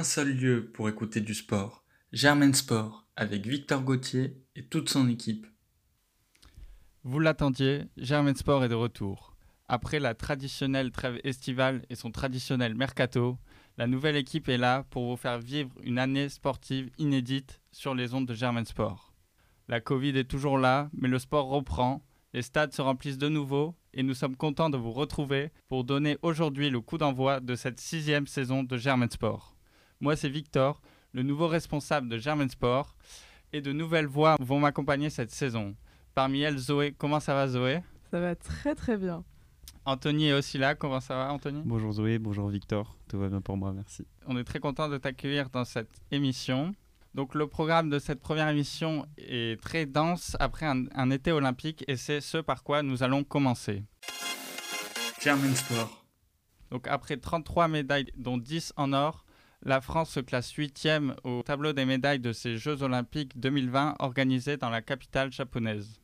un seul lieu pour écouter du sport, Germain Sport, avec Victor Gauthier et toute son équipe. Vous l'attendiez, Germain Sport est de retour. Après la traditionnelle trêve estivale et son traditionnel mercato, la nouvelle équipe est là pour vous faire vivre une année sportive inédite sur les ondes de Germain Sport. La Covid est toujours là, mais le sport reprend, les stades se remplissent de nouveau et nous sommes contents de vous retrouver pour donner aujourd'hui le coup d'envoi de cette sixième saison de Germain Sport. Moi c'est Victor, le nouveau responsable de Germain Sport, et de nouvelles voix vont m'accompagner cette saison. Parmi elles Zoé, comment ça va Zoé? Ça va très très bien. Anthony est aussi là. Comment ça va, Anthony? Bonjour Zoé, bonjour Victor. Tout va bien pour moi, merci. On est très content de t'accueillir dans cette émission. Donc le programme de cette première émission est très dense après un, été olympique et c'est ce par quoi nous allons commencer. German Sport. Donc après 33 médailles dont 10 en or, la France se classe 8e au tableau des médailles de ces Jeux olympiques 2020 organisés dans la capitale japonaise.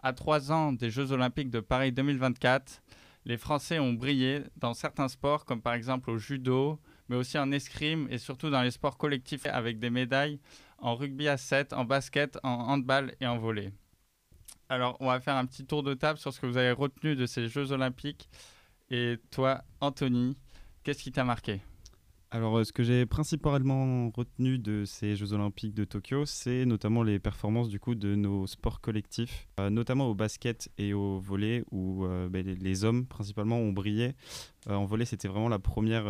À trois ans des Jeux olympiques de Paris 2024, les Français ont brillé dans certains sports comme par exemple au judo, mais aussi en escrime et surtout dans les sports collectifs avec des médailles en rugby à 7, en basket, en handball et en volley. Alors, on va faire un petit tour de table sur ce que vous avez retenu de ces Jeux olympiques. Et toi, Anthony, qu'est-ce qui t'a marqué? Alors, euh, ce que j'ai principalement retenu de ces Jeux Olympiques de Tokyo, c'est notamment les performances du coup de nos sports collectifs, euh, notamment au basket et au volley, où euh, ben, les, hommes principalement ont brillé. en volley, c'était vraiment la première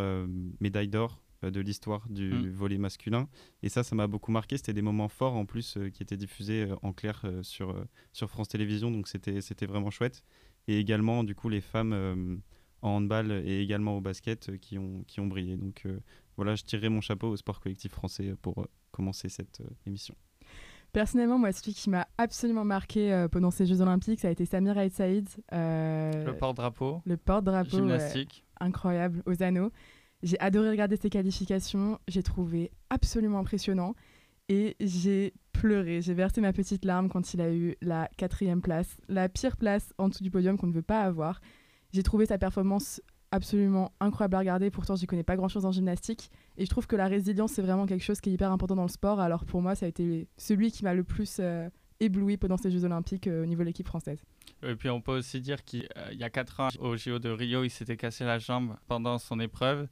médaille d'or de l'histoire du mm. volley masculin. Et ça, ça m'a beaucoup marqué. C'était des moments forts en plus qui étaient diffusés en clair sur, sur France Télévisions, donc c'était vraiment chouette. Et également, du coup, les femmes en handball et également au basket euh, qui ont, qui ont brillé. Donc euh, voilà, je tirerai mon chapeau au sport collectif français pour euh, commencer cette émission. Personnellement, moi, celui qui m'a absolument marqué pendant ces Jeux Olympiques, ça a été Samir Aït Saïd. le porte-drapeau. Le porte-drapeau. Gymnastique. incroyable, aux anneaux. J'ai adoré regarder ses qualifications. J'ai trouvé absolument impressionnant. Et j'ai pleuré. J'ai versé ma petite larme quand il a eu la quatrième place. La pire place en dessous du podium qu'on ne veut pas avoir. J'ai trouvé sa performance absolument incroyable à regarder. Pourtant, je connais pas grand-chose en gymnastique. Et je trouve que la résilience, c'est vraiment quelque chose qui est hyper important dans le sport. Alors pour moi, ça a été celui qui m'a le plus euh, ébloui pendant ces Jeux Olympiques euh, au niveau de l'équipe française. Et puis on peut aussi dire qu'il euh, y a 4 ans, au JO de Rio, il s'était cassé la jambe pendant son épreuve.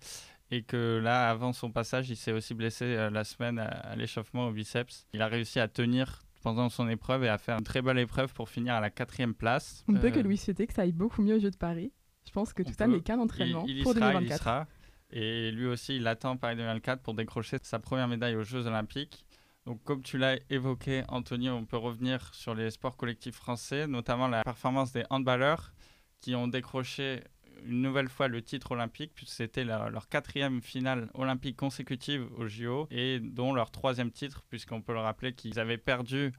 Et que là, avant son passage, il s'est aussi blessé la semaine à, l'échauffement au biceps. Il a réussi à tenir pendant son épreuve et à faire une très belle épreuve pour finir à la quatrième place. On ne peut que lui souhaiter que ça aille beaucoup mieux au Jeu de Paris. Je pense que tout ça n'est qu'un entraînement il, pour 2024. Et lui aussi, il attend Paris 2024 pour décrocher sa première médaille aux Jeux Olympiques. Donc, comme tu l'as évoqué, Anthony, on peut revenir sur les sports collectifs français, notamment la performance des handballeurs qui ont décroché une nouvelle fois le titre olympique, puisque c'était leur, quatrième finale olympique consécutive au JO et dont leur troisième titre, puisqu'on peut le rappeler qu'ils avaient perdu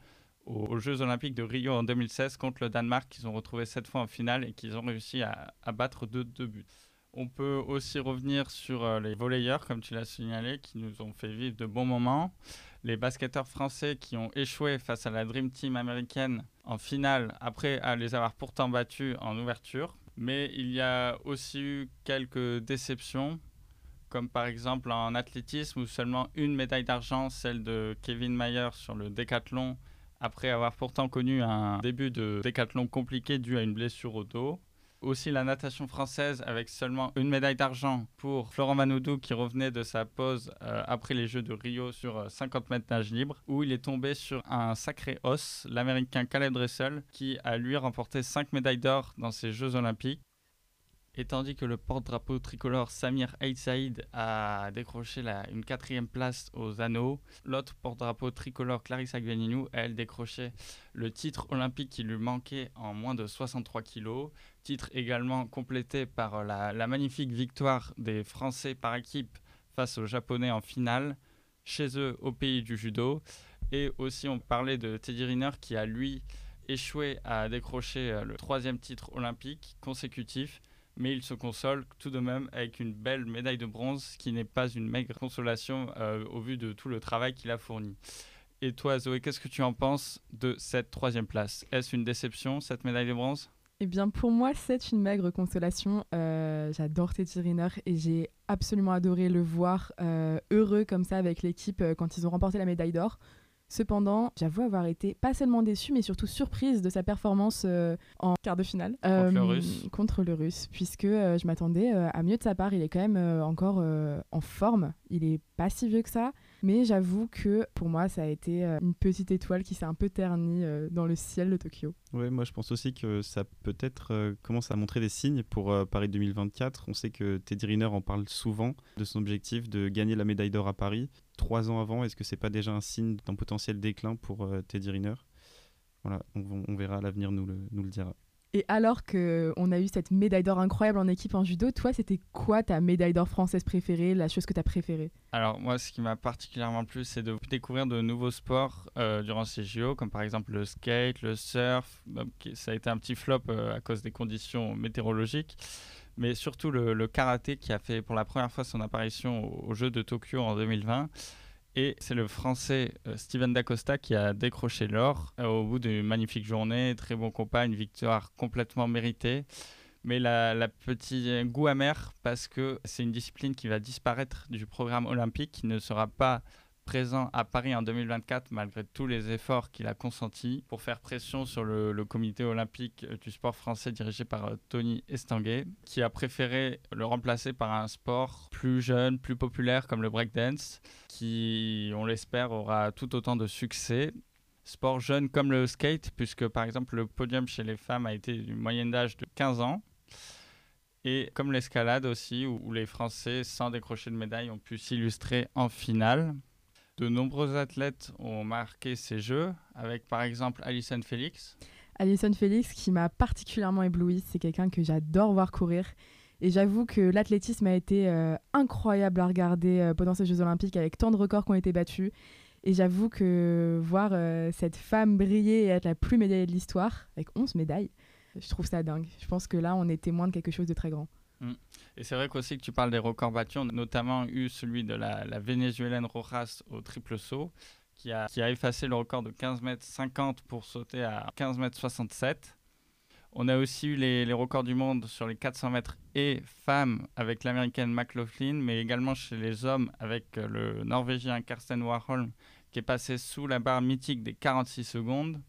aux, Jeux Olympiques de Rio en 2016 contre le Danemark, qu'ils ont retrouvé cette fois en finale et qu'ils ont réussi à, battre de deux buts. On peut aussi revenir sur euh, les volleyeurs, comme tu l'as signalé, qui nous ont fait vivre de bons moments. Les basketteurs français qui ont échoué face à la Dream Team américaine en finale, après les avoir pourtant battus en ouverture. Mais il y a aussi eu quelques déceptions, comme par exemple en athlétisme où seulement une médaille d'argent, celle de Kevin Mayer sur le décathlon, après avoir pourtant connu un début de décathlon compliqué dû à une blessure au dos. Aussi la natation française avec seulement une médaille d'argent pour Florent Manoudou qui revenait de sa pause euh, après les Jeux de Rio sur 50 euh, mètres nage libre où il est tombé sur un sacré os, l'américain Caleb Dressel qui a lui remporté 5 médailles d'or dans ces Jeux olympiques. Et tandis que le porte-drapeau tricolore Samir Saïd a décroché la, une quatrième place aux anneaux, l'autre porte-drapeau tricolore Clarissa Gueninou, elle décrochait le titre olympique qui lui manquait en moins de 63 kilos. Titre également complété par la, la magnifique victoire des Français par équipe face aux Japonais en finale, chez eux au pays du judo. Et aussi on parlait de Teddy Riner qui a lui échoué à décrocher euh, le troisième titre olympique consécutif mais il se console tout de même avec une belle médaille de bronze qui n'est pas une maigre consolation euh, au vu de tout le travail qu'il a fourni. Et toi, Zoé, qu'est-ce que tu en penses de cette troisième place? Est-ce une déception, cette médaille de bronze? Eh bien, pour moi, c'est une maigre consolation. Euh, j'adore Teddy Riner et j'ai absolument adoré le voir euh, heureux comme ça avec l'équipe quand ils ont remporté la médaille d'or. Cependant, j'avoue avoir été pas seulement déçue, mais surtout surprise de sa performance euh, en quart de finale contre, le Russe. contre le Russe, puisque je m'attendais à mieux de sa part. Il est quand même encore en forme. Il est pas si vieux que ça. Mais j'avoue que pour moi, ça a été euh, une petite étoile qui s'est un peu ternie euh, dans le ciel de Tokyo. Oui, moi je pense aussi que ça peut-être euh, commence à montrer des signes pour Paris 2024. On sait que Teddy Riner en parle souvent de son objectif de gagner la médaille d'or à Paris. Trois ans avant, est-ce que c'est pas déjà un signe d'un potentiel déclin pour Teddy Riner? Voilà, on, on verra, l'avenir nous le, nous le dira. Et alors qu'on a eu cette médaille d'or incroyable en équipe en judo, toi, c'était quoi ta médaille d'or française préférée, la chose que tu as préférée? Alors, moi, ce qui m'a particulièrement plu, c'est de découvrir de nouveaux sports euh, durant ces JO, comme par exemple le skate, le surf. Ça a été un petit flop euh, à cause des conditions météorologiques. Mais surtout le, karaté qui a fait pour la première fois son apparition aux Jeux de Tokyo en 2020. Et c'est le français euh, Steven Dacosta qui a décroché l'or euh, au bout d'une magnifique journée, très bon compas, une victoire complètement méritée. Mais la, la petit goût amer parce que c'est une discipline qui va disparaître du programme olympique, qui ne sera pas présent à Paris en 2024 malgré tous les efforts qu'il a consentis pour faire pression sur le, comité olympique du sport français dirigé par euh, Tony Estanguet qui a préféré le remplacer par un sport plus jeune, plus populaire comme le breakdance qui, on l'espère, aura tout autant de succès. Sport jeune comme le skate puisque par exemple le podium chez les femmes a été une moyenne d'âge de 15 ans. Et comme l'escalade aussi, où les Français, sans décrocher de médaille, ont pu s'illustrer en finale. De nombreux athlètes ont marqué ces Jeux, avec par exemple Alison Félix. Alison Félix qui m'a particulièrement éblouie, c'est quelqu'un que j'adore voir courir. Et j'avoue que l'athlétisme a été euh, incroyable à regarder euh, pendant ces Jeux Olympiques avec tant de records qui ont été battus. Et j'avoue que voir euh, cette femme briller et être la plus médaillée de l'histoire, avec 11 médailles, je trouve ça dingue. Je pense que là, on est témoin de quelque chose de très grand. Mm. Et c'est vrai qu'aussi que tu parles des records battus, on a notamment eu celui de la, vénézuélienne Rojas au triple saut, qui a, qui a effacé le record de 15 mètres 50 pour sauter à 15 mètres 67. On a aussi eu les, les, records du monde sur les 400 mètres et femmes avec l'américaine McLaughlin, mais également chez les hommes avec euh, le norvégien Karsten Warholm qui est passé sous la barre mythique des 46 secondes.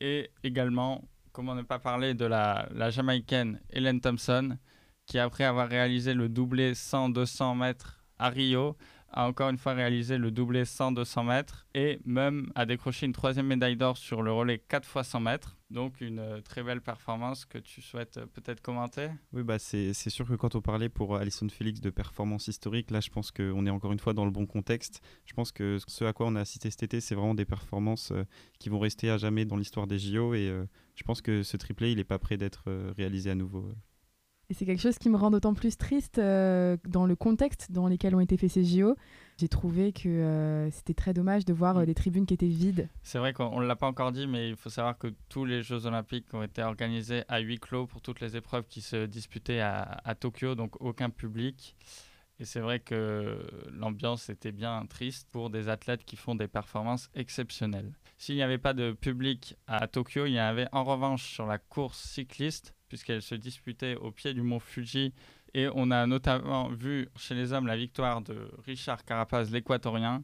Et également, comment ne pas parler de la, la jamaïcaine Helen Thompson qui après avoir réalisé le doublé 100-200 mètres à Rio, a encore une fois réalisé le doublé 100-200 mètres et même a décroché une troisième médaille d'or sur le relais 4 x 100 mètres. Donc une euh, très belle performance que tu souhaites euh, peut-être commenter? Oui, bah c'est sûr que quand on parlait pour Alison Félix de performance historique, là je pense qu'on est encore une fois dans le bon contexte. Je pense que ce à quoi on a assisté cet été, c'est vraiment des performances euh, qui vont rester à jamais dans l'histoire des JO et je pense que ce triplé, il n'est pas prêt d'être réalisé à nouveau. Et c'est quelque chose qui me rend d'autant plus triste euh, dans le contexte dans lequel ont été faits ces JO. J'ai trouvé que euh, c'était très dommage de voir euh, des tribunes qui étaient vides. C'est vrai qu'on ne l'a pas encore dit, mais il faut savoir que tous les Jeux Olympiques ont été organisés à huis clos pour toutes les épreuves qui se disputaient à, à Tokyo, donc aucun public. Et c'est vrai que l'ambiance était bien triste pour des athlètes qui font des performances exceptionnelles. S'il n'y avait pas de public à Tokyo, il y avait en revanche sur la course cycliste puisqu'elle se disputait au pied du mont Fuji. Et on a notamment vu chez les hommes la victoire de Richard Carapaz, l'équatorien.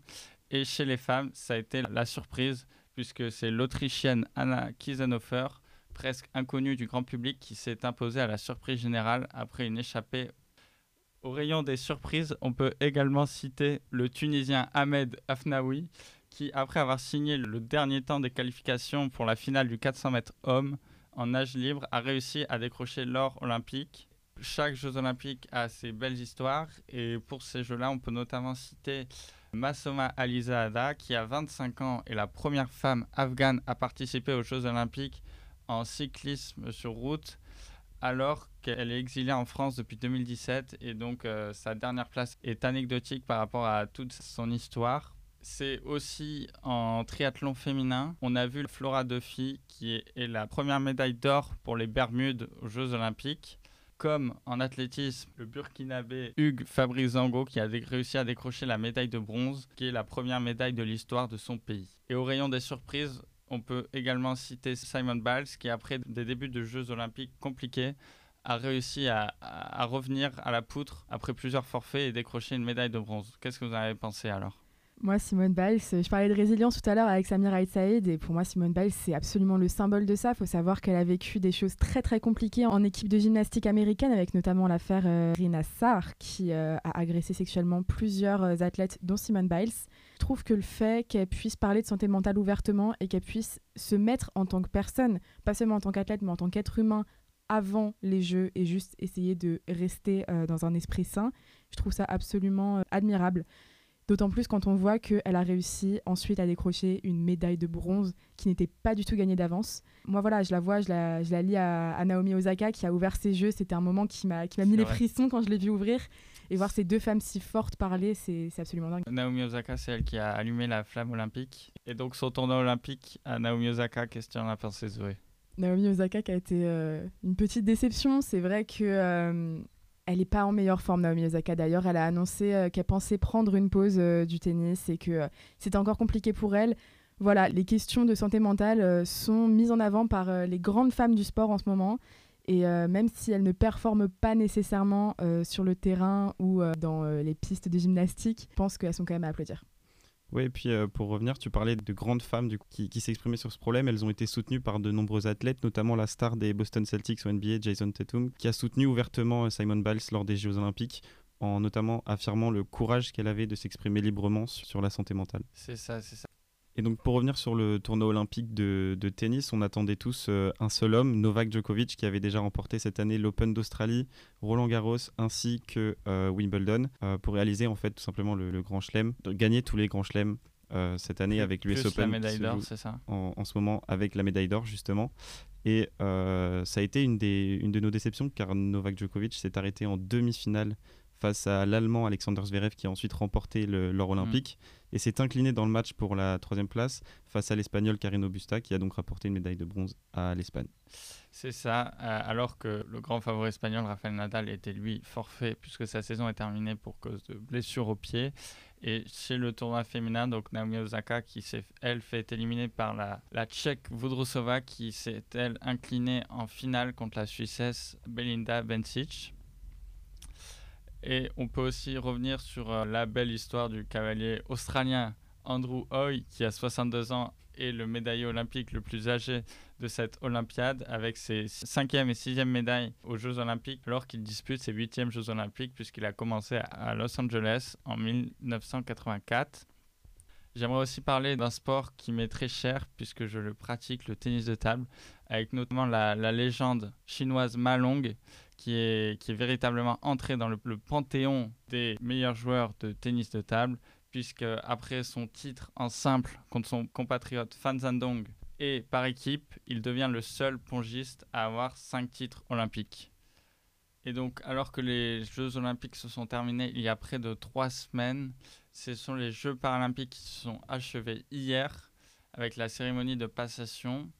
Et chez les femmes, ça a été la surprise, puisque c'est l'Autrichienne Anna Kiesenhofer, presque inconnue du grand public, qui s'est imposée à la surprise générale après une échappée. Au rayon des surprises, on peut également citer le Tunisien Ahmed Afnaoui, qui, après avoir signé le dernier temps des qualifications pour la finale du 400 mètres hommes, en nage libre a réussi à décrocher l'or olympique. Chaque Jeux olympiques a ses belles histoires et pour ces Jeux-là, on peut notamment citer Masoma Alizada qui a 25 ans est la première femme afghane à participer aux Jeux olympiques en cyclisme sur route alors qu'elle est exilée en France depuis 2017 et donc euh, sa dernière place est anecdotique par rapport à toute son histoire c'est aussi en triathlon féminin. On a vu Flora Duffy qui est, la première médaille d'or pour les Bermudes aux Jeux Olympiques. Comme en athlétisme, le Burkinabé Hugues Fabrizango qui a réussi à décrocher la médaille de bronze, qui est la première médaille de l'histoire de son pays. Et au rayon des surprises, on peut également citer Simon Biles qui, après des débuts de Jeux olympiques compliqués, a réussi à, à revenir à la poutre après plusieurs forfaits et décrocher une médaille de bronze. Qu'est-ce que vous en avez pensé alors? Moi, Simone Biles, je parlais de résilience tout à l'heure avec Samir Saïd et pour moi, Simone Biles, c'est absolument le symbole de ça. Il faut savoir qu'elle a vécu des choses très très compliquées en équipe de gymnastique américaine, avec notamment l'affaire euh, Rina Sarr, qui euh, a agressé sexuellement plusieurs euh, athlètes, dont Simone Biles. Je trouve que le fait qu'elle puisse parler de santé mentale ouvertement et qu'elle puisse se mettre en tant que personne, pas seulement en tant qu'athlète, mais en tant qu'être humain, avant les Jeux et juste essayer de rester dans un esprit sain, je trouve ça absolument admirable. D'autant plus quand on voit qu'elle a réussi ensuite à décrocher une médaille de bronze qui n'était pas du tout gagnée d'avance. Moi, voilà, je la vois, je la, je la lis à, Naomi Osaka qui a ouvert ses jeux. C'était un moment qui m'a mis les frissons quand je l'ai vu ouvrir. Et voir ces deux femmes si fortes parler, c'est absolument dingue. Naomi Osaka, c'est elle qui a allumé la flamme olympique. Et donc, son tournoi olympique à Naomi Osaka, qu'est-ce que tu en as pensé, Zoé Naomi Osaka qui a été euh, une petite déception. C'est vrai que. Euh, elle n'est pas en meilleure forme, Naomi Osaka. D'ailleurs, elle a annoncé euh, qu'elle pensait prendre une pause euh, du tennis et que euh, c'était encore compliqué pour elle. Voilà, les questions de santé mentale sont mises en avant par les grandes femmes du sport en ce moment. Et même si elles ne performent pas nécessairement sur le terrain ou dans les pistes de gymnastique, je pense qu'elles sont quand même à applaudir. Oui, et puis euh, pour revenir, tu parlais de grandes femmes qui, qui s'exprimaient sur ce problème. Elles ont été soutenues par de nombreux athlètes, notamment la star des Boston Celtics au NBA, Jason Tatum, qui a soutenu ouvertement euh, Simon Biles lors des Jeux Olympiques en notamment affirmant le courage qu'elle avait de s'exprimer librement sur la santé mentale. C'est ça, c'est ça. Et donc pour revenir sur le tournoi olympique de, tennis, on attendait tous euh, un seul homme, Novak Djokovic, qui avait déjà remporté cette année l'Open d'Australie, Roland Garros ainsi que euh, Wimbledon, euh, pour réaliser en fait tout simplement le, Grand Chelem, gagner tous les Grands Chelems cette année avec l'US Open. la médaille d'or, c'est ça en, en, ce moment avec la médaille d'or justement. Et ça a été une, des, une de nos déceptions car Novak Djokovic s'est arrêté en demi-finale face à l'Allemand Alexander Zverev qui a ensuite remporté l'or mm. olympique et s'est incliné dans le match pour la troisième place face à l'Espagnol Carino Busta qui a donc rapporté une médaille de bronze à l'Espagne. C'est ça, euh, alors que le grand favori espagnol Rafael Nadal était lui forfait puisque sa saison est terminée pour cause de blessure au pied. Et chez le tournoi féminin, donc Naomi Osaka qui s'est elle fait éliminer par la, la Tchèque Vudrusova qui s'est elle inclinée en finale contre la Suissesse Belinda Bencic. Et on peut aussi revenir sur euh, la belle histoire du cavalier australien Andrew Hoy, qui a 62 ans et le médaillé olympique le plus âgé de cette Olympiade, avec ses cinquième et sixième médailles aux Jeux olympiques, alors qu'il dispute ses huitièmes Jeux olympiques, puisqu'il a commencé à Los Angeles en 1984. J'aimerais aussi parler d'un sport qui m'est très cher, puisque je le pratique, le tennis de table, avec notamment la, la légende chinoise Ma Long, qui est, véritablement entré dans le, panthéon des meilleurs joueurs de tennis de table, puisque après son titre en simple contre son compatriote Fan Zhendong et par équipe, il devient le seul pongiste à avoir cinq titres olympiques. Et donc, alors que les Jeux olympiques se sont terminés il y a près de trois semaines, ce sont les Jeux paralympiques qui se sont achevés hier avec la cérémonie de passation.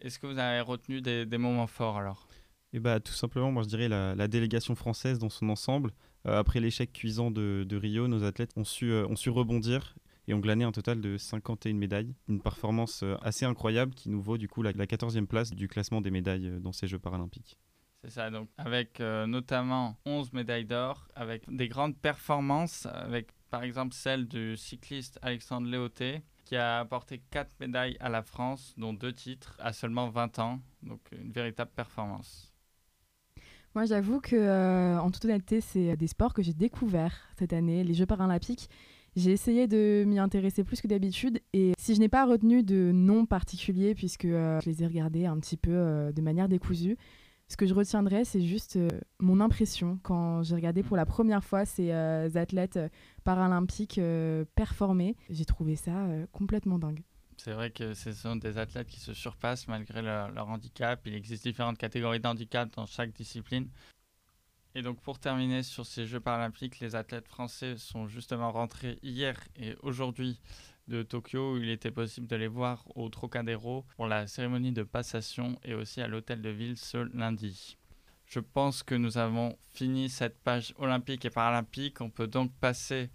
Est-ce que vous avez retenu des moments forts alors? Et bah, tout simplement, moi je dirais la, délégation française dans son ensemble. Euh, après l'échec cuisant de, Rio, nos athlètes ont su, euh, ont su rebondir et ont glané un total de 51 médailles. Une performance euh, assez incroyable qui nous vaut du coup la, 14e place du classement des médailles dans ces Jeux paralympiques. C'est ça, donc avec notamment 11 médailles d'or, avec des grandes performances, avec par exemple celle du cycliste Alexandre Léoté, qui a apporté 4 médailles à la France, dont 2 titres, à seulement 20 ans. Donc une véritable performance. Moi, j'avoue que, euh, en toute honnêteté, c'est des sports que j'ai découverts cette année, les Jeux paralympiques. J'ai essayé de m'y intéresser plus que d'habitude et si je n'ai pas retenu de nom particulier puisque euh, je les ai regardés un petit peu euh, de manière décousue, ce que je retiendrai, c'est juste mon impression quand j'ai regardé pour la première fois ces athlètes paralympiques performer. J'ai trouvé ça complètement dingue. C'est vrai que ce sont des athlètes qui se surpassent malgré leur, handicap. Il existe différentes catégories d'handicap dans chaque discipline. Et donc pour terminer sur ces Jeux paralympiques, les athlètes français sont justement rentrés hier et aujourd'hui de Tokyo où il était possible de les voir au Trocadéro pour la cérémonie de passation et aussi à l'hôtel de ville ce lundi. Je pense que nous avons fini cette page olympique et paralympique. On peut donc passer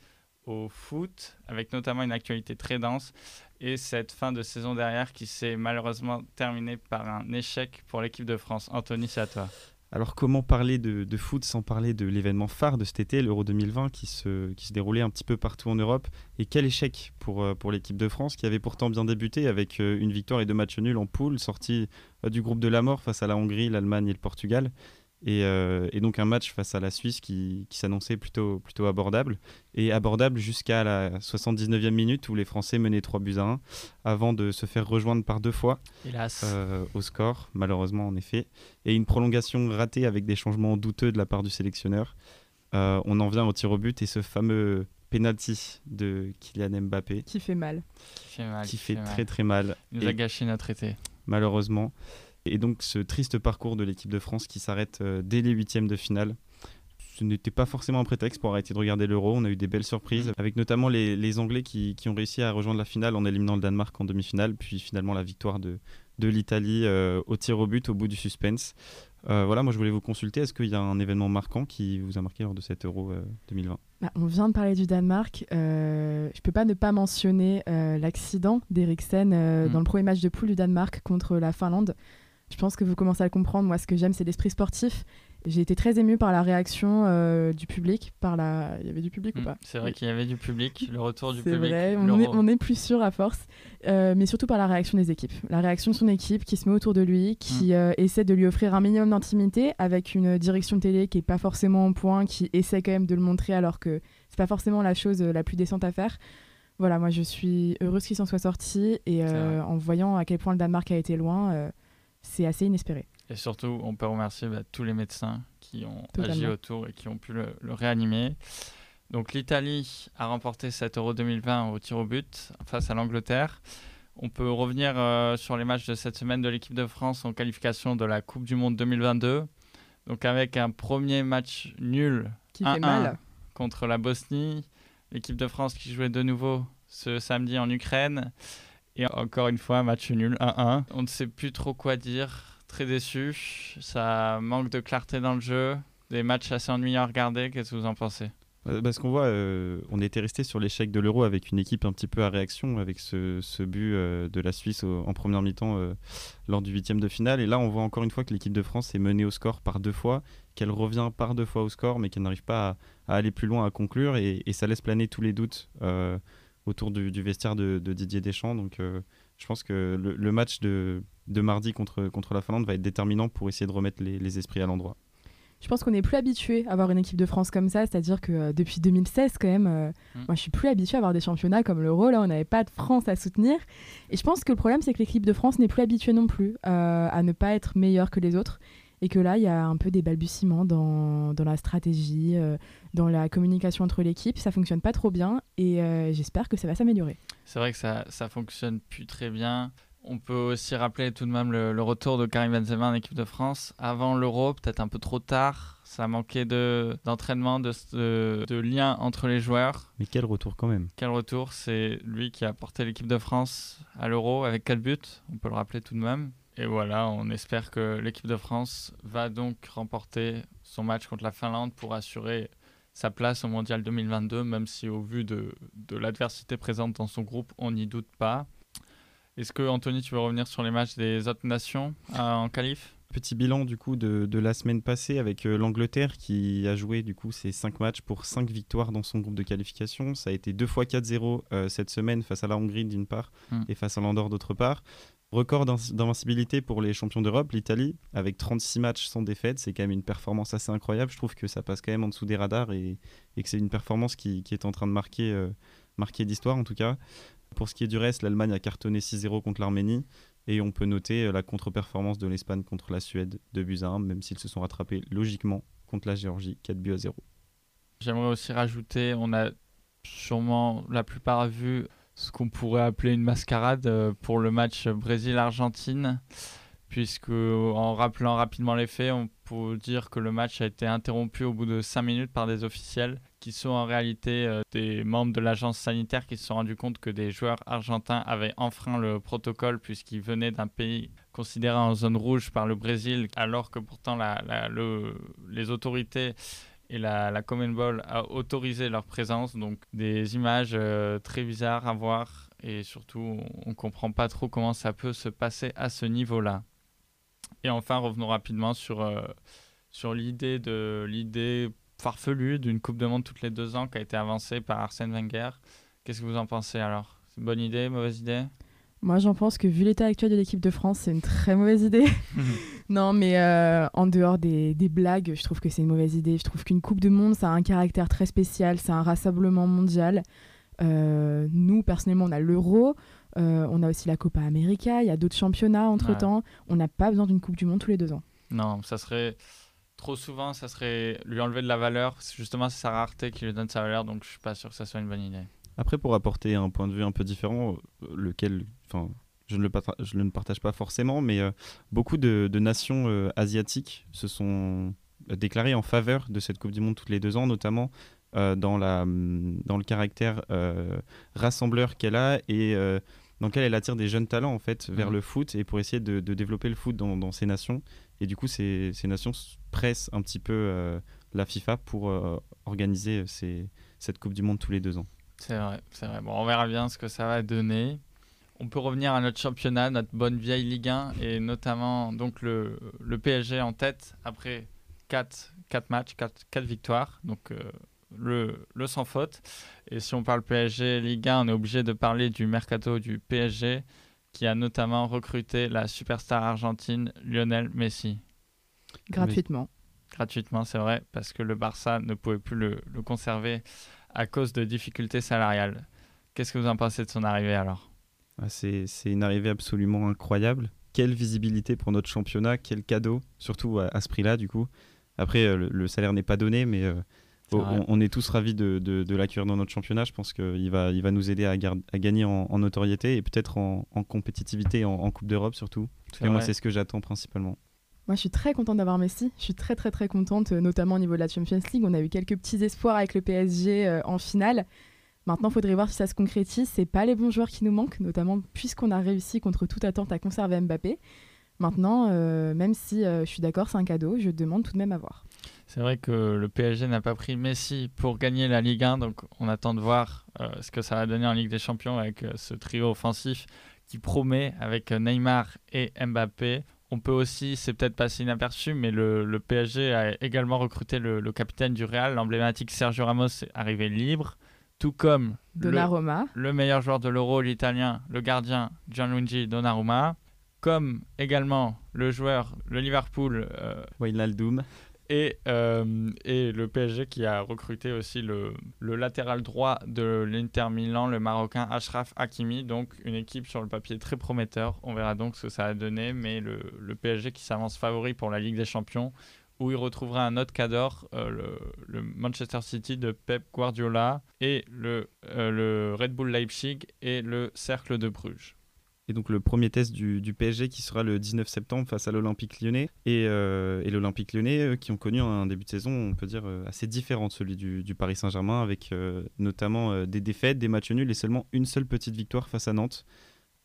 au foot avec notamment une actualité très dense et cette fin de saison derrière qui s'est malheureusement terminée par un échec pour l'équipe de France. Anthony, c'est à toi. Alors comment parler de, foot sans parler de l'événement phare de cet été, l'Euro 2020, qui se, qui se déroulait un petit peu partout en Europe? Et quel échec pour, euh, pour l'équipe de France, qui avait pourtant bien débuté avec euh, une victoire et deux matchs nuls en poule, sortie euh, du groupe de la mort face à la Hongrie, l'Allemagne et le Portugal? Euh, et, donc un match face à la Suisse qui, s'annonçait plutôt, plutôt abordable. Et abordable jusqu'à la 79e minute où les Français menaient 3 buts à 1 avant de se faire rejoindre par deux fois euh, au score, malheureusement en effet. Et une prolongation ratée avec des changements douteux de la part du sélectionneur. Euh, on en vient au tir au but et ce fameux penalty de Kylian Mbappé. Qui fait mal. Qui fait, très très mal. Il nous a gâché notre été. Malheureusement. Et donc ce triste parcours de l'équipe de France qui s'arrête euh, dès les huitièmes de finale. Ce n'était pas forcément un prétexte pour arrêter de regarder l'Euro. On a eu des belles surprises, mmh. avec notamment les, Anglais qui, ont réussi à rejoindre la finale en éliminant le Danemark en demi-finale, puis finalement la victoire de, de l'Italie euh, au tir au but au bout du suspense. Euh, voilà, moi je voulais vous consulter. Est-ce qu'il y a un événement marquant qui vous a marqué lors de cet Euro 2020 bah, On vient de parler du Danemark. je ne peux pas ne pas mentionner l'accident d'Eriksen mmh. dans le premier match de poule du Danemark contre la Finlande. Je pense que vous commencez à le comprendre. Moi, ce que j'aime, c'est l'esprit sportif. J'ai été très émue par la réaction euh, du public. Par la... Il y avait du public ou mm, pas? C'est vrai qu'il y avait du public, le retour du public. C'est vrai, on est, plus sûr à force. Euh, mais surtout par la réaction des équipes. La réaction de son équipe qui se met autour de lui, qui mm. euh, essaie de lui offrir un minimum d'intimité avec une direction de télé qui n'est pas forcément en point, qui essaie quand même de le montrer alors que c'est pas forcément la chose la plus décente à faire. Voilà, moi je suis heureuse qu'il s'en soit sorti et en voyant à quel point le Danemark a été loin c'est assez inespéré. Et surtout, on peut remercier bah, tous les médecins qui ont agi autour et qui ont pu le, réanimer. Donc l'Italie a remporté cet Euro 2020 au tir au but face à l'Angleterre. On peut revenir euh, sur les matchs de cette semaine de l'équipe de France en qualification de la Coupe du Monde 2022. Donc avec un premier match nul qui fait mal contre la Bosnie, l'équipe de France qui jouait de nouveau ce samedi en Ukraine. Et encore une fois, match nul, 1-1. On ne sait plus trop quoi dire. Très déçu. Ça manque de clarté dans le jeu. Des matchs assez ennuyants à regarder. Qu'est-ce que vous en pensez? Euh, parce qu'on voit, euh, on était resté sur l'échec de l'Euro avec une équipe un petit peu à réaction, avec ce, but euh, de la Suisse en première mi-temps lors du huitième de finale. Et là, on voit encore une fois que l'équipe de France est menée au score par deux fois, qu'elle revient par deux fois au score, mais qu'elle n'arrive pas à, aller plus loin, à conclure. Et, ça laisse planer tous les doutes autour du, vestiaire de, Didier Deschamps. Donc euh, je pense que le, match de, mardi contre, contre la Finlande va être déterminant pour essayer de remettre les, esprits à l'endroit. Je pense qu'on n'est plus habitué à avoir une équipe de France comme ça, c'est-à-dire que euh, depuis 2016 quand même, euh, mm. moi je suis plus habitué à avoir des championnats comme l'Euro, là on n'avait pas de France à soutenir. Et je pense que le problème c'est que l'équipe de France n'est plus habituée non plus à ne pas être meilleure que les autres et que là, il y a un peu des balbutiements dans, dans la stratégie, euh, dans la communication entre l'équipe. Ça fonctionne pas trop bien et euh, j'espère que ça va s'améliorer. C'est vrai que ça, ça fonctionne plus très bien. On peut aussi rappeler tout de même le, retour de Karim Benzema en équipe de France. Avant l'Euro, peut-être un peu trop tard. Ça manquait d'entraînement, de, de, de, lien entre les joueurs. Mais quel retour quand même Quel retour C'est lui qui a porté l'équipe de France à l'Euro avec 4 buts. On peut le rappeler tout de même. Et voilà, on espère que l'équipe de France va donc remporter son match contre la Finlande pour assurer sa place au Mondial 2022, même si au vu de, de l'adversité présente dans son groupe, on n'y doute pas. Est-ce que Anthony, tu veux revenir sur les matchs des autres nations euh, en qualif? Petit bilan du coup de, de la semaine passée avec euh, l'Angleterre qui a joué du coup ses 5 matchs pour 5 victoires dans son groupe de qualification. Ça a été deux fois 4-0 euh, cette semaine face à la Hongrie d'une part hmm. et face à l'Andorre d'autre part. Record d'invincibilité pour les champions d'Europe, l'Italie, avec 36 matchs sans défaite. C'est quand même une performance assez incroyable. Je trouve que ça passe quand même en dessous des radars et, que c'est une performance qui, est en train de marquer, euh, marquer l'histoire en tout cas. Pour ce qui est du reste, l'Allemagne a cartonné 6-0 contre l'Arménie. Et on peut noter euh, la contre-performance de l'Espagne contre la Suède de buts à 1, même s'ils se sont rattrapés logiquement contre la Géorgie 4 buts à 0. J'aimerais aussi rajouter, on a sûrement la plupart vu ce qu'on pourrait appeler une mascarade euh, pour le match Brésil-Argentine, puisque en rappelant rapidement les faits, on peut dire que le match a été interrompu au bout de 5 minutes par des officiels qui sont en réalité euh, des membres de l'agence sanitaire qui se sont rendus compte que des joueurs argentins avaient enfreint le protocole puisqu'ils venaient d'un pays considéré en zone rouge par le Brésil, alors que pourtant les autorités et la, la Common Ball a autorisé leur présence. Donc des images euh, très bizarres à voir et surtout on ne comprend pas trop comment ça peut se passer à ce niveau-là. Et enfin revenons rapidement sur, euh, sur l'idée de l'idée farfelue d'une Coupe de Monde toutes les deux ans qui a été avancée par Arsène Wenger. Qu'est-ce que vous en pensez alors? C'est une bonne idée, mauvaise idée? Moi, j'en pense que vu l'état actuel de l'équipe de France, c'est une très mauvaise idée. non, mais euh, en dehors des, des, blagues, je trouve que c'est une mauvaise idée. Je trouve qu'une Coupe de Monde, ça a un caractère très spécial, c'est un rassemblement mondial. Euh, nous, personnellement, on a l'Euro, euh, on a aussi la Copa América, il y a d'autres championnats entre-temps. Ouais. On n'a pas besoin d'une Coupe du Monde tous les deux ans. Non, ça serait trop souvent, ça serait lui enlever de la valeur. Justement, c'est sa rareté qui lui donne sa valeur, donc je suis pas sûr que ça soit une bonne idée. Après, pour apporter un point de vue un peu différent, lequel, enfin, je ne le, je ne le partage pas forcément, mais euh, beaucoup de, de nations euh, asiatiques se sont déclarées en faveur de cette Coupe du Monde toutes les deux ans, notamment euh, dans, la, dans le caractère rassembleur qu'elle a et dans lequel elle attire des jeunes talents en fait vers mmh. le foot et pour essayer de, de développer le foot dans, dans, ces nations. Et du coup, ces, ces nations pressent un petit peu euh, la FIFA pour euh, organiser ces, cette Coupe du Monde tous les deux ans. C'est vrai, c'est vrai. Bon, on verra bien ce que ça va donner. On peut revenir à notre championnat, notre bonne vieille Ligue 1 et notamment donc le, le PSG en tête après 4, 4 matchs, 4, 4 victoires. Donc euh, le, le sans faute. Et si on parle PSG Ligue 1, on est obligé de parler du mercato du PSG qui a notamment recruté la superstar argentine Lionel Messi. Gratuitement. Mais, gratuitement, c'est vrai, parce que le Barça ne pouvait plus le, le conserver à cause de difficultés salariales. Qu'est-ce que vous en pensez de son arrivée alors? C'est une arrivée absolument incroyable. Quelle visibilité pour notre championnat, quel cadeau, surtout à, à ce prix-là du coup. Après, euh, le, le, salaire n'est pas donné, mais euh, on, on, est tous ravis de, de, de l'accueillir dans notre championnat. Je pense qu'il va, il va nous aider à, à gagner en, en, notoriété et peut-être en, en, compétitivité en, en Coupe d'Europe surtout. En tout cas, moi, c'est ce que j'attends principalement. Moi, je suis très contente d'avoir Messi. Je suis très, très, très contente, notamment au niveau de la Champions League. On a eu quelques petits espoirs avec le PSG euh, en finale. Maintenant, il faudrait voir si ça se concrétise. C'est pas les bons joueurs qui nous manquent, notamment puisqu'on a réussi contre toute attente à conserver Mbappé. Maintenant, euh, même si euh, je suis d'accord, c'est un cadeau, je demande tout de même à voir. C'est vrai que le PSG n'a pas pris Messi pour gagner la Ligue 1, donc on attend de voir euh, ce que ça va donner en Ligue des Champions avec ce trio offensif qui promet avec Neymar et Mbappé. On peut aussi, c'est peut-être passé inaperçu, mais le, PSG a également recruté le, le capitaine du Real, l'emblématique Sergio Ramos, arrivé libre, tout comme Donnarumma. Le, le meilleur joueur de l'Euro, l'italien, le gardien Gianluigi Donnarumma, comme également le joueur, le Liverpool, euh, Wijnaldum et, euh, et le PSG qui a recruté aussi le, le latéral droit de l'Inter Milan, le Marocain Ashraf Hakimi. Donc une équipe sur le papier très prometteur. On verra donc ce que ça a donné. Mais le, le PSG qui s'avance favori pour la Ligue des Champions, où il retrouvera un autre cadre, euh, le, Manchester City de Pep Guardiola et le, euh, le Red Bull Leipzig et le Cercle de Bruges et donc le premier test du, PSG qui sera le 19 septembre face à l'Olympique lyonnais. Et, euh, l'Olympique lyonnais qui ont connu un début de saison, on peut dire, assez différent de celui du, Paris Saint-Germain, avec notamment des défaites, des matchs nuls et seulement une seule petite victoire face à Nantes.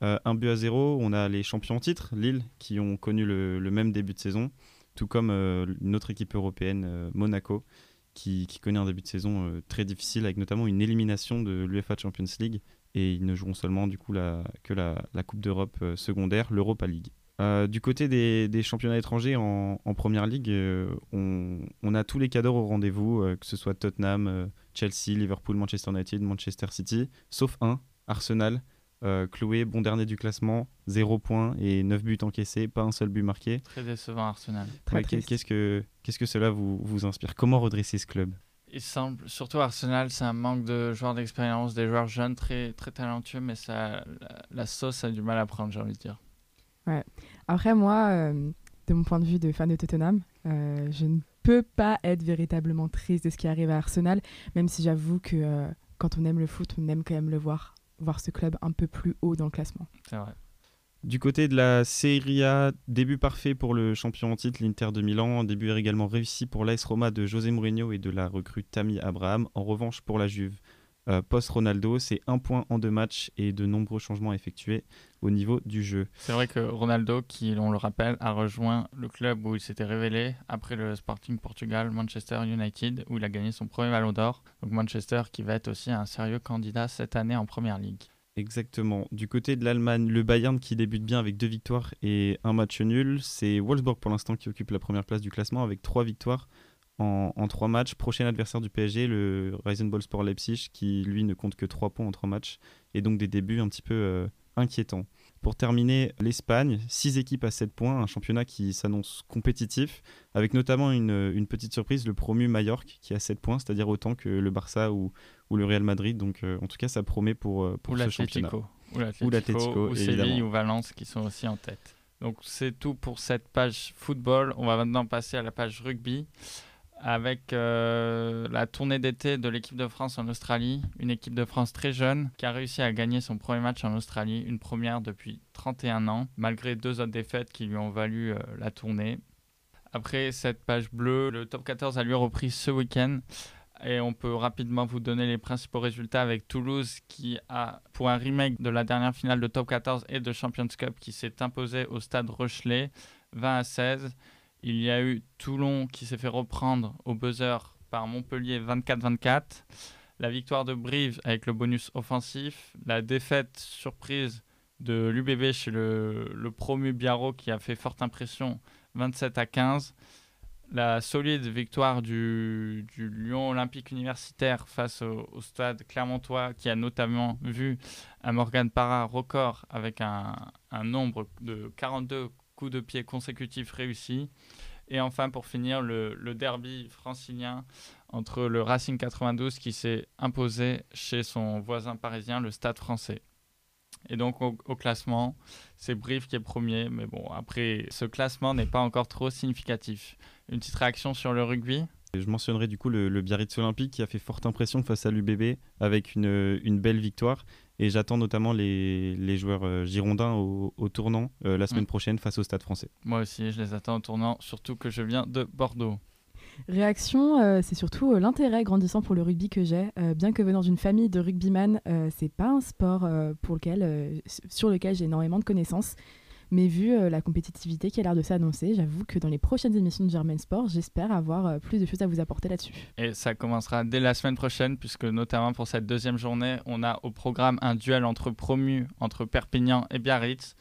Un but à zéro, on a les champions en titre, Lille, qui ont connu le même début de saison, tout comme une autre équipe européenne, Monaco. Qui, connaît un début de saison très difficile avec notamment une élimination de l'UEFA Champions League et ils ne joueront seulement du coup que la, Coupe d'Europe euh, secondaire, l'Europa League. Euh, du côté des, championnats étrangers en, Première Ligue, euh, on, a tous les cadres au rendez-vous, euh, que ce soit Tottenham, euh, Chelsea, Liverpool, Manchester United, Manchester City, sauf un, Arsenal, cloué, bon dernier du classement, 0 points et 9 buts encaissés, pas un seul but marqué. Très décevant Arsenal. Ouais, Qu'est-ce que, qu'est-ce que cela vous, vous inspire? Comment redresser ce club? Il semble, surtout Arsenal, c'est un manque de joueurs d'expérience, des joueurs jeunes très, très talentueux, mais ça, la, la sauce a du mal à prendre, j'ai envie de dire. Ouais. Après, moi, euh, de mon point de vue de fan de Tottenham, euh, je ne peux pas être véritablement triste de ce qui arrive à Arsenal, même si j'avoue que euh, quand on aime le foot, on aime quand même le voir, voir ce club un peu plus haut dans le classement. C'est vrai. Du côté de la Serie A, début parfait pour le champion en titre, l'Inter de Milan. Début également réussi pour l'AS Roma de José Mourinho et de la recrue Tammy Abraham. En revanche, pour la Juve, euh, post-Ronaldo, c'est un point en deux matchs et de nombreux changements effectués au niveau du jeu. C'est vrai que Ronaldo, qui, on le rappelle, a rejoint le club où il s'était révélé après le Sporting Portugal, Manchester United, où il a gagné son premier ballon d'or. Donc Manchester qui va être aussi un sérieux candidat cette année en Première Ligue. Exactement. Du côté de l'Allemagne, le Bayern qui débute bien avec deux victoires et un match nul. C'est Wolfsburg pour l'instant qui occupe la première place du classement avec trois victoires en, trois matchs. Prochain adversaire du PSG, le Sport Leipzig, qui lui ne compte que trois points en trois matchs. Et donc des débuts un petit peu euh, inquiétants. Pour terminer, l'Espagne, six équipes à 7 points, un championnat qui s'annonce compétitif, avec notamment une, petite surprise, le promu Mallorca qui a 7 points, c'est-à-dire autant que le Barça ou, ou le Real Madrid. Donc euh, en tout cas, ça promet pour, euh, pour ce championnat. Ou l'Atlético, ou, Séville ou Valence qui sont aussi en tête. Donc c'est tout pour cette page football. On va maintenant passer à la page rugby avec euh, la tournée d'été de l'équipe de France en Australie, une équipe de France très jeune qui a réussi à gagner son premier match en Australie, une première depuis 31 ans, malgré deux autres défaites qui lui ont valu euh, la tournée. Après cette page bleue, le top 14 a lui repris ce week-end et on peut rapidement vous donner les principaux résultats avec Toulouse qui a, pour un remake de la dernière finale de top 14 et de Champions Cup, qui s'est imposé au stade Rochelet 20 à 16. Il y a eu Toulon qui s'est fait reprendre au buzzer par Montpellier 24-24. La victoire de Brive avec le bonus offensif. La défaite surprise de l'UBB chez le, promu Biarro qui a fait forte impression 27 à 15. La solide victoire du, Lyon Olympique Universitaire face au, stade Clermontois qui a notamment vu un Morgan Parra record avec un, un nombre de 42 coups de pied consécutifs réussis. Et enfin, pour finir, le, derby francilien entre le Racing 92 qui s'est imposé chez son voisin parisien, le Stade français. Et donc au, classement, c'est Brive qui est premier, mais bon, après, ce classement n'est pas encore trop significatif. Une petite réaction sur le rugby? Je mentionnerai du coup le, Biarritz Olympique qui a fait forte impression face à l'UBB avec une, une, belle victoire. Et j'attends notamment les, les, joueurs euh, girondins au, au tournant euh, la semaine mm. prochaine face au Stade français. Moi aussi, je les attends au tournant, surtout que je viens de Bordeaux. Réaction, euh, c'est surtout l'intérêt grandissant pour le rugby que j'ai. bien que venant d'une famille de rugbyman, c'est pas un sport pour lequel, sur lequel j'ai énormément de connaissances. Mais vu euh, la compétitivité qui a l'air de s'annoncer, j'avoue que dans les prochaines émissions de Germain Sport, j'espère avoir euh, plus de choses à vous apporter là-dessus. Et ça commencera dès la semaine prochaine, puisque notamment pour cette deuxième journée, on a au programme un duel entre promus, entre Perpignan et Biarritz,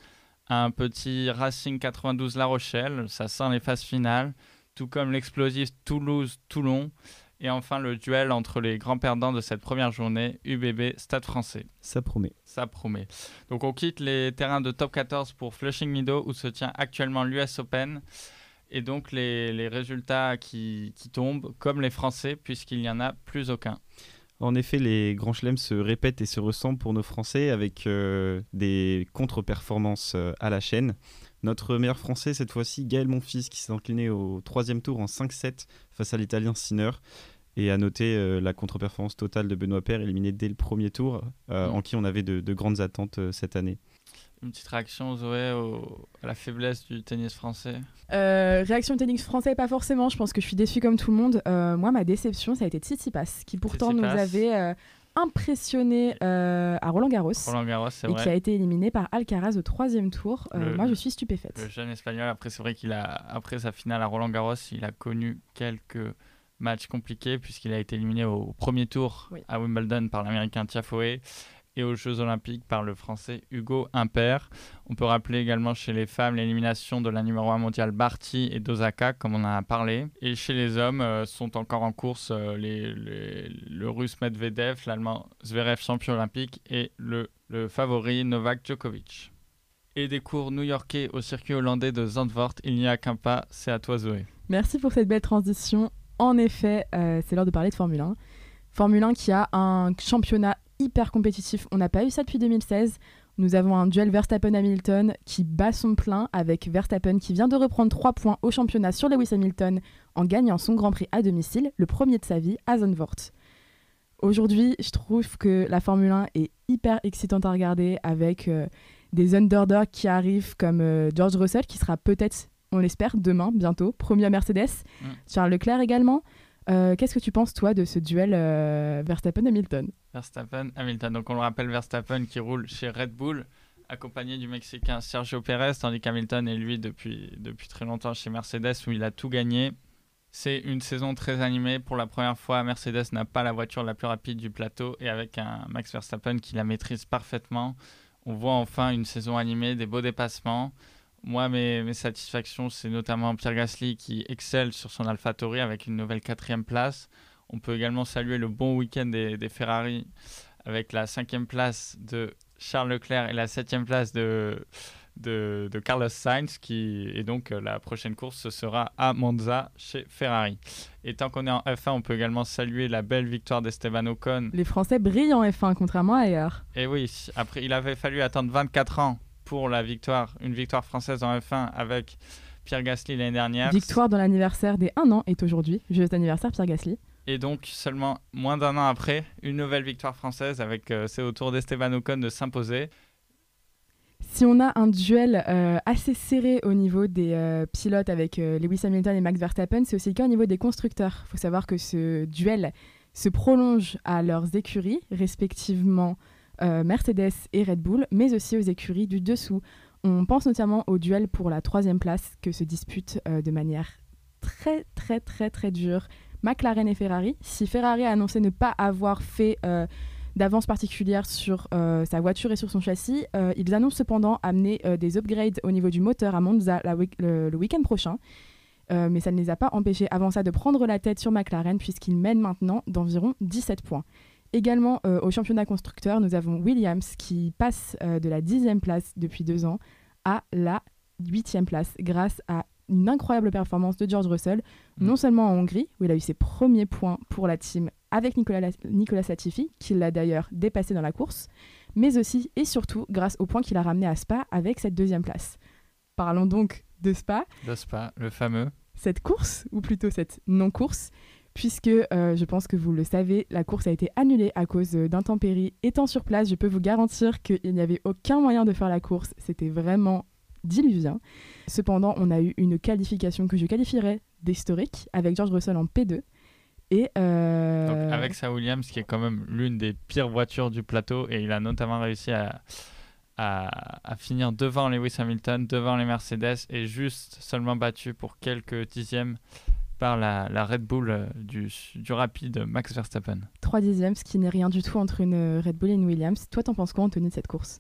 un petit Racing 92 La Rochelle, ça sent les phases finales, tout comme l'explosif Toulouse-Toulon et enfin, le duel entre les grands perdants de cette première journée, UBB Stade français. Ça promet. Ça promet. Donc on quitte les terrains de top 14 pour Flushing Meadow où se tient actuellement l'US Open. Et donc les, les résultats qui, qui, tombent, comme les Français, puisqu'il n'y en a plus aucun. En effet, les grands chelems se répètent et se ressemblent pour nos Français avec euh, des contre-performances euh, à la chaîne. Notre meilleur Français, cette fois-ci, Gaël Monfils, qui s'est incliné au troisième tour en 5-7 face à l'Italien Sinner. Et à noter euh, la contre-performance totale de Benoît Paire, éliminé dès le premier tour, euh, mm. en qui on avait de, grandes attentes euh, cette année. Une petite réaction, Zoé, à la faiblesse du tennis français? Réaction tennis français, pas forcément. Je pense que je suis déçue comme tout le monde. moi, ma déception, ça a été Tsitsipas, qui pourtant nous avait impressionné à Roland Garros, Roland Garros et qui a été éliminé par Alcaraz au troisième tour. moi, je suis stupéfaite. Le jeune espagnol, après, c'est vrai qu'il a, après sa finale à Roland Garros, il a connu quelques match compliqué puisqu'il a été éliminé au premier tour à Wimbledon par l'américain Tiafoe et aux Jeux Olympiques par le Français Hugo Imper. On peut rappeler également chez les femmes l'élimination de la numéro 1 mondiale Barty et d'Osaka, comme on en a parlé. Et chez les hommes, euh, sont encore en course euh, le russe Medvedev, l'allemand Zverev champion olympique et le, le favori Novak Djokovic. Et des cours new-yorkais au circuit hollandais de Zandvoort, il n'y a qu'un pas, c'est à toi Zoé. Merci pour cette belle transition. En effet, euh, c'est l'heure de parler de Formule 1. Formule 1 qui a un championnat hyper compétitif. On n'a pas eu ça depuis 2016. Nous avons un duel Verstappen-Hamilton qui bat son plein avec Verstappen qui vient de reprendre 3 points au championnat sur Lewis Hamilton en gagnant son Grand Prix à domicile, le premier de sa vie à Zandvoort. Aujourd'hui, je trouve que la Formule 1 est hyper excitante à regarder avec euh, des underdogs qui arrivent comme euh, George Russell qui sera peut-être on l'espère, demain, bientôt, premier à Mercedes. Mm. Charles Leclerc également. Euh, qu'est-ce que tu penses, toi, de ce duel Verstappen-Hamilton Verstappen-Hamilton. Donc, on le rappelle, Verstappen qui roule chez Red Bull, accompagné du Mexicain Sergio Pérez, tandis qu'Hamilton est, lui, depuis, depuis très longtemps chez Mercedes, où il a tout gagné. C'est une saison très animée. Pour la première fois, Mercedes n'a pas la voiture la plus rapide du plateau et avec un Max Verstappen qui la maîtrise parfaitement, on voit enfin une saison animée, des beaux dépassements. Moi, mes, mes satisfactions, c'est notamment Pierre Gasly qui excelle sur son AlphaTauri avec une nouvelle quatrième place. On peut également saluer le bon week-end des, des Ferrari avec la cinquième place de Charles Leclerc et la septième place de, de, de, Carlos Sainz, qui et donc euh, la prochaine course ce sera à Monza chez Ferrari. Et tant qu'on est en F1, on peut également saluer la belle victoire d'Esteban Ocon. Les Français brillent en F1, contrairement à ailleurs. Et oui, après il avait fallu attendre 24 ans pour la victoire, une victoire française en F1 avec Pierre Gasly l'année dernière. Victoire dans l'anniversaire des 1 an est aujourd'hui. Joyeux anniversaire Pierre Gasly. Et donc, seulement moins d'un an après, une nouvelle victoire française avec euh, c'est au tour d'Esteban Ocon de s'imposer. Si on a un duel euh, assez serré au niveau des euh, pilotes avec Lewis Hamilton et Max Verstappen, c'est aussi le cas au niveau des constructeurs. Il faut savoir que ce duel se prolonge à leurs écuries, respectivement euh, Mercedes et Red Bull, mais aussi aux écuries du dessous. On pense notamment au duel pour la troisième place que se disputent euh, de manière très très très très dure McLaren et Ferrari. Si Ferrari a annoncé ne pas avoir fait euh, d'avance particulière sur euh, sa voiture et sur son châssis, ils annoncent cependant amener des upgrades au niveau du moteur à Monza le, le week-end prochain. Mais ça ne les a pas empêchés avant ça de prendre la tête sur McLaren puisqu'ils mènent maintenant d'environ 17 points. Également euh, au championnat constructeur, nous avons Williams qui passe euh, de la 10e place depuis deux ans à la 8e place grâce à une incroyable performance de George Russell, Mm. non seulement en Hongrie, où il a eu ses premiers points pour la team avec Nicolas, La- Nicolas Latifi, qui l'a d'ailleurs dépassé dans la course, mais aussi et surtout grâce au point qu'il a ramené à Spa avec cette deuxième place. Parlons donc de Spa, Le Spa, le fameux. cette course, ou plutôt cette non-course, puisque euh, je pense que vous le savez, la course a été annulée à cause euh, d'intempéries. Étant sur place, je peux vous garantir qu'il n'y avait aucun moyen de faire la course, c'était vraiment diluvien. Cependant, on a eu une qualification que je qualifierais d'historique, avec George Russell en P2. Et euh, avec sa Williams, qui est quand même l'une des pires voitures du plateau, et il a notamment réussi à, à, à finir devant Lewis Hamilton, devant les Mercedes, et juste seulement battu pour quelques dixièmes par la, la Red Bull euh, du, du rapide Max Verstappen. 3 dixièmes, ce qui n'est rien du tout entre une Red Bull et une Williams. Toi, t'en penses quoi, Anthony, de cette course?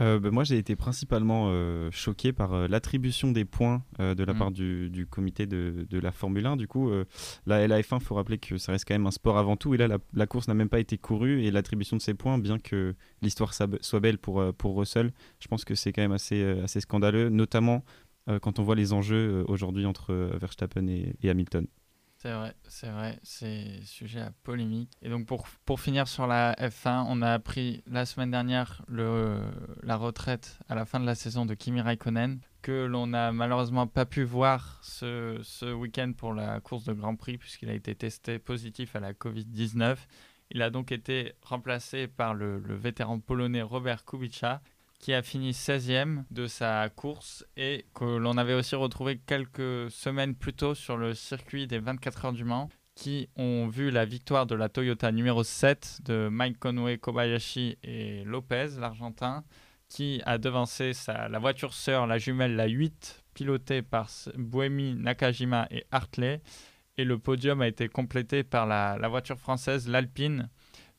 Euh, bah, moi, j'ai été principalement euh, choqué par euh, l'attribution des points euh, de la Mm. part du, du comité de, de la Formule 1. Du coup, euh, la LAF1, il faut rappeler que ça reste quand même un sport avant tout. Et là, la, la course n'a même pas été courue. Et l'attribution de ces points, bien que l'histoire soit belle pour, euh, pour Russell, je pense que c'est quand même assez, euh, assez scandaleux, notamment euh, quand on voit les enjeux euh, aujourd'hui entre euh, Verstappen et, Hamilton. C'est vrai, c'est vrai, c'est sujet à polémique. Et donc pour, pour finir sur la F1, on a appris la semaine dernière la retraite à la fin de la saison de Kimi Raikkonen, que l'on n'a malheureusement pas pu voir ce, ce week-end pour la course de Grand Prix, puisqu'il a été testé positif à la Covid-19. Il a donc été remplacé par le vétéran polonais Robert Kubica, qui a fini 16e de sa course et que l'on avait aussi retrouvé quelques semaines plus tôt sur le circuit des 24 heures du Mans qui ont vu la victoire de la Toyota numéro 7 de Mike Conway, Kobayashi et Lopez, l'Argentin, qui a devancé la voiture sœur, la jumelle, la 8, pilotée par Buemi, Nakajima et Hartley. Et le podium a été complété par la, la voiture française, l'Alpine,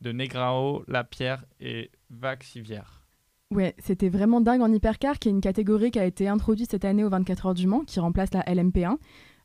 de Negrao, Lapierre et Vaxivière. Ouais, c'était vraiment dingue en hypercar, qui est une catégorie qui a été introduite cette année aux 24 heures du Mans, qui remplace la LMP1.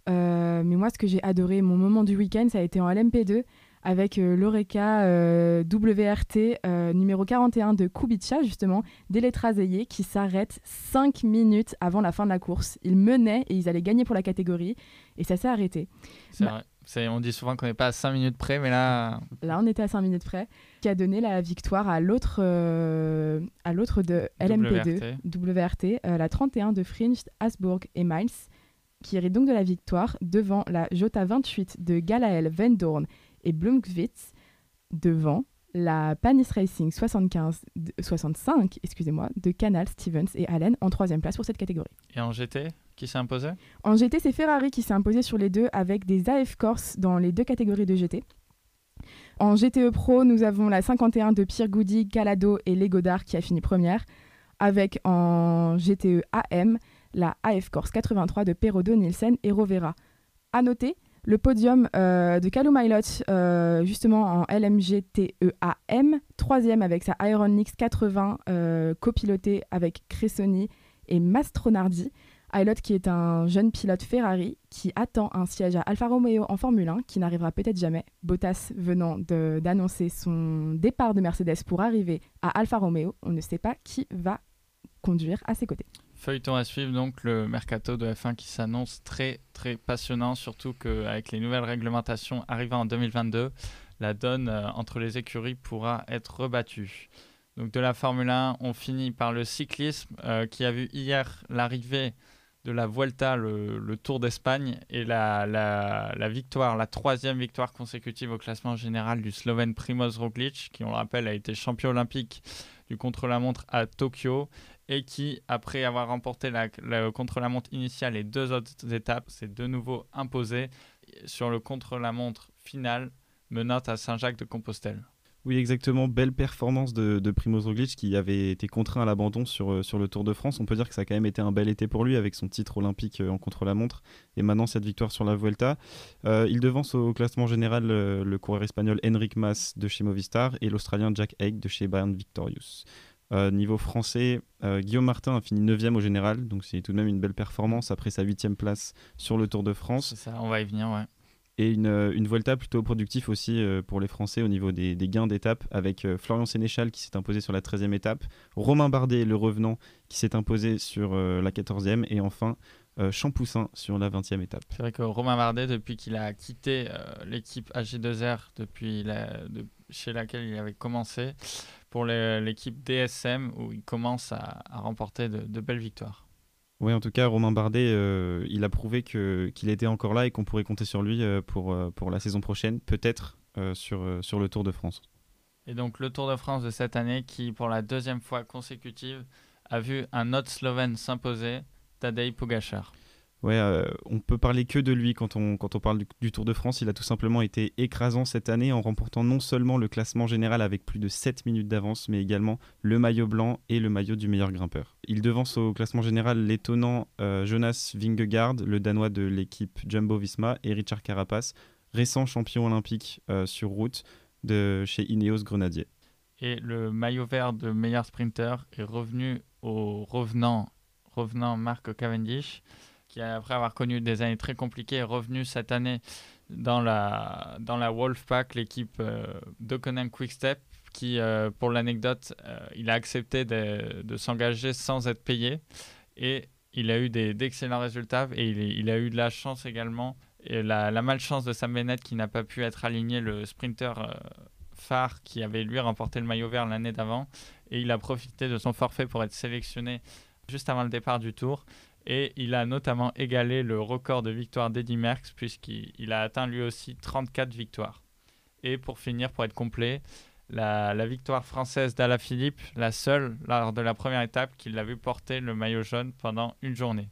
Euh, mais moi, ce que j'ai adoré, mon moment du week-end, ça a été en LMP2 avec euh, l'Oreca euh, WRT numéro 41 de Kubica, justement, d'Eletra qui s'arrête 5 minutes avant la fin de la course. Ils menaient et ils allaient gagner pour la catégorie, et ça s'est arrêté. C'est Bah- vrai. On dit souvent qu'on n'est pas à 5 minutes près, mais là, Là, on était à 5 minutes près, qui a donné la victoire à l'autre euh, à l'autre de LMP2, WRT, euh, la 31 de Fringe, Asburg et Miles, qui hérite donc de la victoire devant la Jota 28 de Galael Vendorn et Blomqvist, devant la Panis Racing 75, de- 65 excusez-moi, de Canal, Stevens et Allen en troisième place pour cette catégorie. et en GT, qui s'est imposé En GT, c'est Ferrari qui s'est imposé sur les deux avec des AF Corse dans les deux catégories de GT. En GTE Pro, nous avons la 51 de Pierre Goody, Calado et Legodard qui a fini première, avec en GTE AM la AF Corse 83 de Perodo, Nielsen et Rovera. À noter, Le podium euh, de Calum Milot, euh, justement en LMGTEAM, troisième avec sa Iron Nix 80, euh, copiloté avec Cressoni et Mastronardi. Ilot qui est un jeune pilote Ferrari qui attend un siège à Alfa Romeo en Formule 1 qui n'arrivera peut-être jamais. Bottas venant d'annoncer son départ de Mercedes pour arriver à Alfa Romeo, on ne sait pas qui va conduire à ses côtés. Feuilleton à suivre donc le mercato de F1 qui s'annonce très très passionnant, surtout qu'avec les nouvelles réglementations arrivant en 2022, la donne euh, entre les écuries pourra être rebattue. Donc de la Formule 1, on finit par le cyclisme euh, qui a vu hier l'arrivée de la Vuelta, le, Tour d'Espagne, et la, victoire, la troisième victoire consécutive au classement général du Slovène Primoz Roglic, qui on le rappelle a été champion olympique du contre-la-montre à Tokyo et qui, après avoir remporté la, contre-la-montre initiale et deux autres étapes, s'est de nouveau imposé sur le contre-la-montre final menant à Saint-Jacques de Compostelle. Oui, exactement. Belle performance de, Primoz Roglic qui avait été contraint à l'abandon sur, euh, sur le Tour de France. On peut dire que ça a quand même été un bel été pour lui avec son titre olympique euh, en contre-la-montre et maintenant cette victoire sur la Vuelta. Euh, il devance au classement général le coureur espagnol Enric Mas de chez Movistar et l'Australien Jack Haig de chez Bayern Victorious. niveau français, Guillaume Martin a fini 9e au général, donc c'est tout de même une belle performance après sa 8e place sur le Tour de France. Ça, on va y venir, ouais et une, euh, une Volta plutôt productif aussi euh, pour les Français au niveau des, gains d'étape avec euh, Florian Sénéchal qui s'est imposé sur la 13e étape, Romain Bardet, le revenant, qui s'est imposé sur la 14e et enfin Champoussin sur la 20e étape. C'est vrai que Romain Bardet, depuis qu'il a quitté l'équipe AG2R, depuis chez laquelle il avait commencé, pour l'équipe DSM où il commence à, remporter de belles victoires. Oui, en tout cas, Romain Bardet, euh, il a prouvé qu'il était encore là et qu'on pourrait compter sur lui euh, pour, euh, pour la saison prochaine, peut-être sur, sur le Tour de France. Et donc le Tour de France de cette année qui, pour la deuxième fois consécutive, a vu un autre Slovène s'imposer, Tadej Pogacar ouais, euh, on peut parler que de lui quand on, quand on parle du, Tour de France. Il a tout simplement été écrasant cette année en remportant non seulement le classement général avec plus de 7 minutes d'avance, mais également le maillot blanc et le maillot du meilleur grimpeur. Il devance au classement général l'étonnant euh, Jonas Vingegaard, le Danois de l'équipe Jumbo Visma, et Richard Carapace, récent champion olympique euh, sur route de chez Ineos Grenadier. Et le maillot vert de meilleur sprinter est revenu au revenant, revenant Marc Cavendish qui après avoir connu des années très compliquées est revenu cette année dans la, dans la Wolfpack, l'équipe euh, d'Oconan Quickstep, qui, euh, pour l'anecdote, euh, il a accepté de, de s'engager sans être payé. Et il a eu d'excellents résultats et il, a eu de la chance également. Et la, la malchance de Sam Bennett qui n'a pas pu être aligné, le sprinter phare qui avait lui remporté le maillot vert l'année d'avant. Et il a profité de son forfait pour être sélectionné juste avant le départ du tour. Et il a notamment égalé le record de victoires d'Eddie Merckx, puisqu'il a atteint lui aussi 34 victoires. Et pour finir, pour être complet, la, victoire française d'Alaphilippe, la seule lors de la première étape qu'il a vu porter le maillot jaune pendant une journée.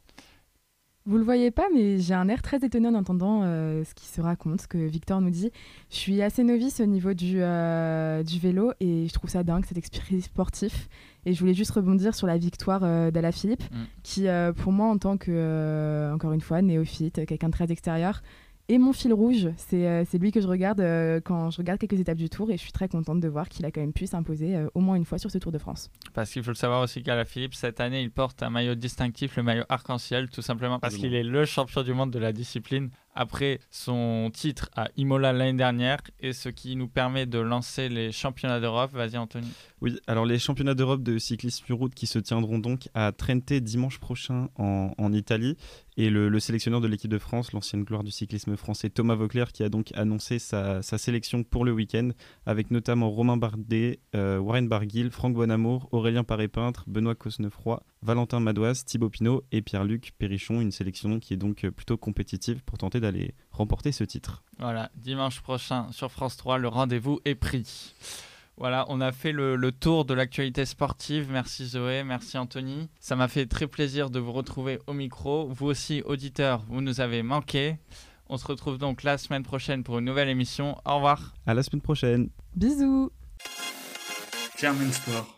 Vous le voyez pas, mais j'ai un air très étonné en entendant euh, ce qui se raconte, ce que Victor nous dit. Je suis assez novice au niveau du, euh, du vélo et je trouve ça dingue, cet esprit sportif. Et je voulais juste rebondir sur la victoire euh, d'Alaphilippe, mm. qui, pour moi, en tant que, encore une fois, néophyte, quelqu'un de très extérieur, et mon fil rouge, c'est euh, lui que je regarde euh, quand je regarde quelques étapes du Tour et je suis très contente de voir qu'il a quand même pu s'imposer euh, au moins une fois sur ce Tour de France. Parce qu'il faut le savoir aussi qu'à la Philippe, cette année, il porte un maillot distinctif, le maillot arc-en-ciel, tout simplement parce qu'il est le champion du monde de la discipline après son titre à Imola l'année dernière et ce qui nous permet de lancer les championnats d'Europe. Vas-y Anthony. Oui, alors les championnats d'Europe de cyclisme sur route qui se tiendront donc à Trente dimanche prochain en, en Italie et le, sélectionneur de l'équipe de France, l'ancienne gloire du cyclisme français Thomas Vauclair, qui a donc annoncé sa, sélection pour le week-end, avec notamment Romain Bardet, euh, Warren Barguil, Franck Bonamour, Aurélien Paré-Peintre, Benoît Cosnefroy, Valentin Madoise, Thibaut Pinot et Pierre-Luc Perrichon. Une sélection qui est donc plutôt compétitive pour tenter d'aller remporter ce titre. Voilà, dimanche prochain sur France 3, le rendez-vous est pris. Voilà, on a fait le, tour de l'actualité sportive. Merci Zoé, merci Anthony. Ça m'a fait très plaisir de vous retrouver au micro. Vous aussi, auditeurs, vous nous avez manqué. On se retrouve donc la semaine prochaine pour une nouvelle émission. Au revoir. À la semaine prochaine. Bisous. German Sport.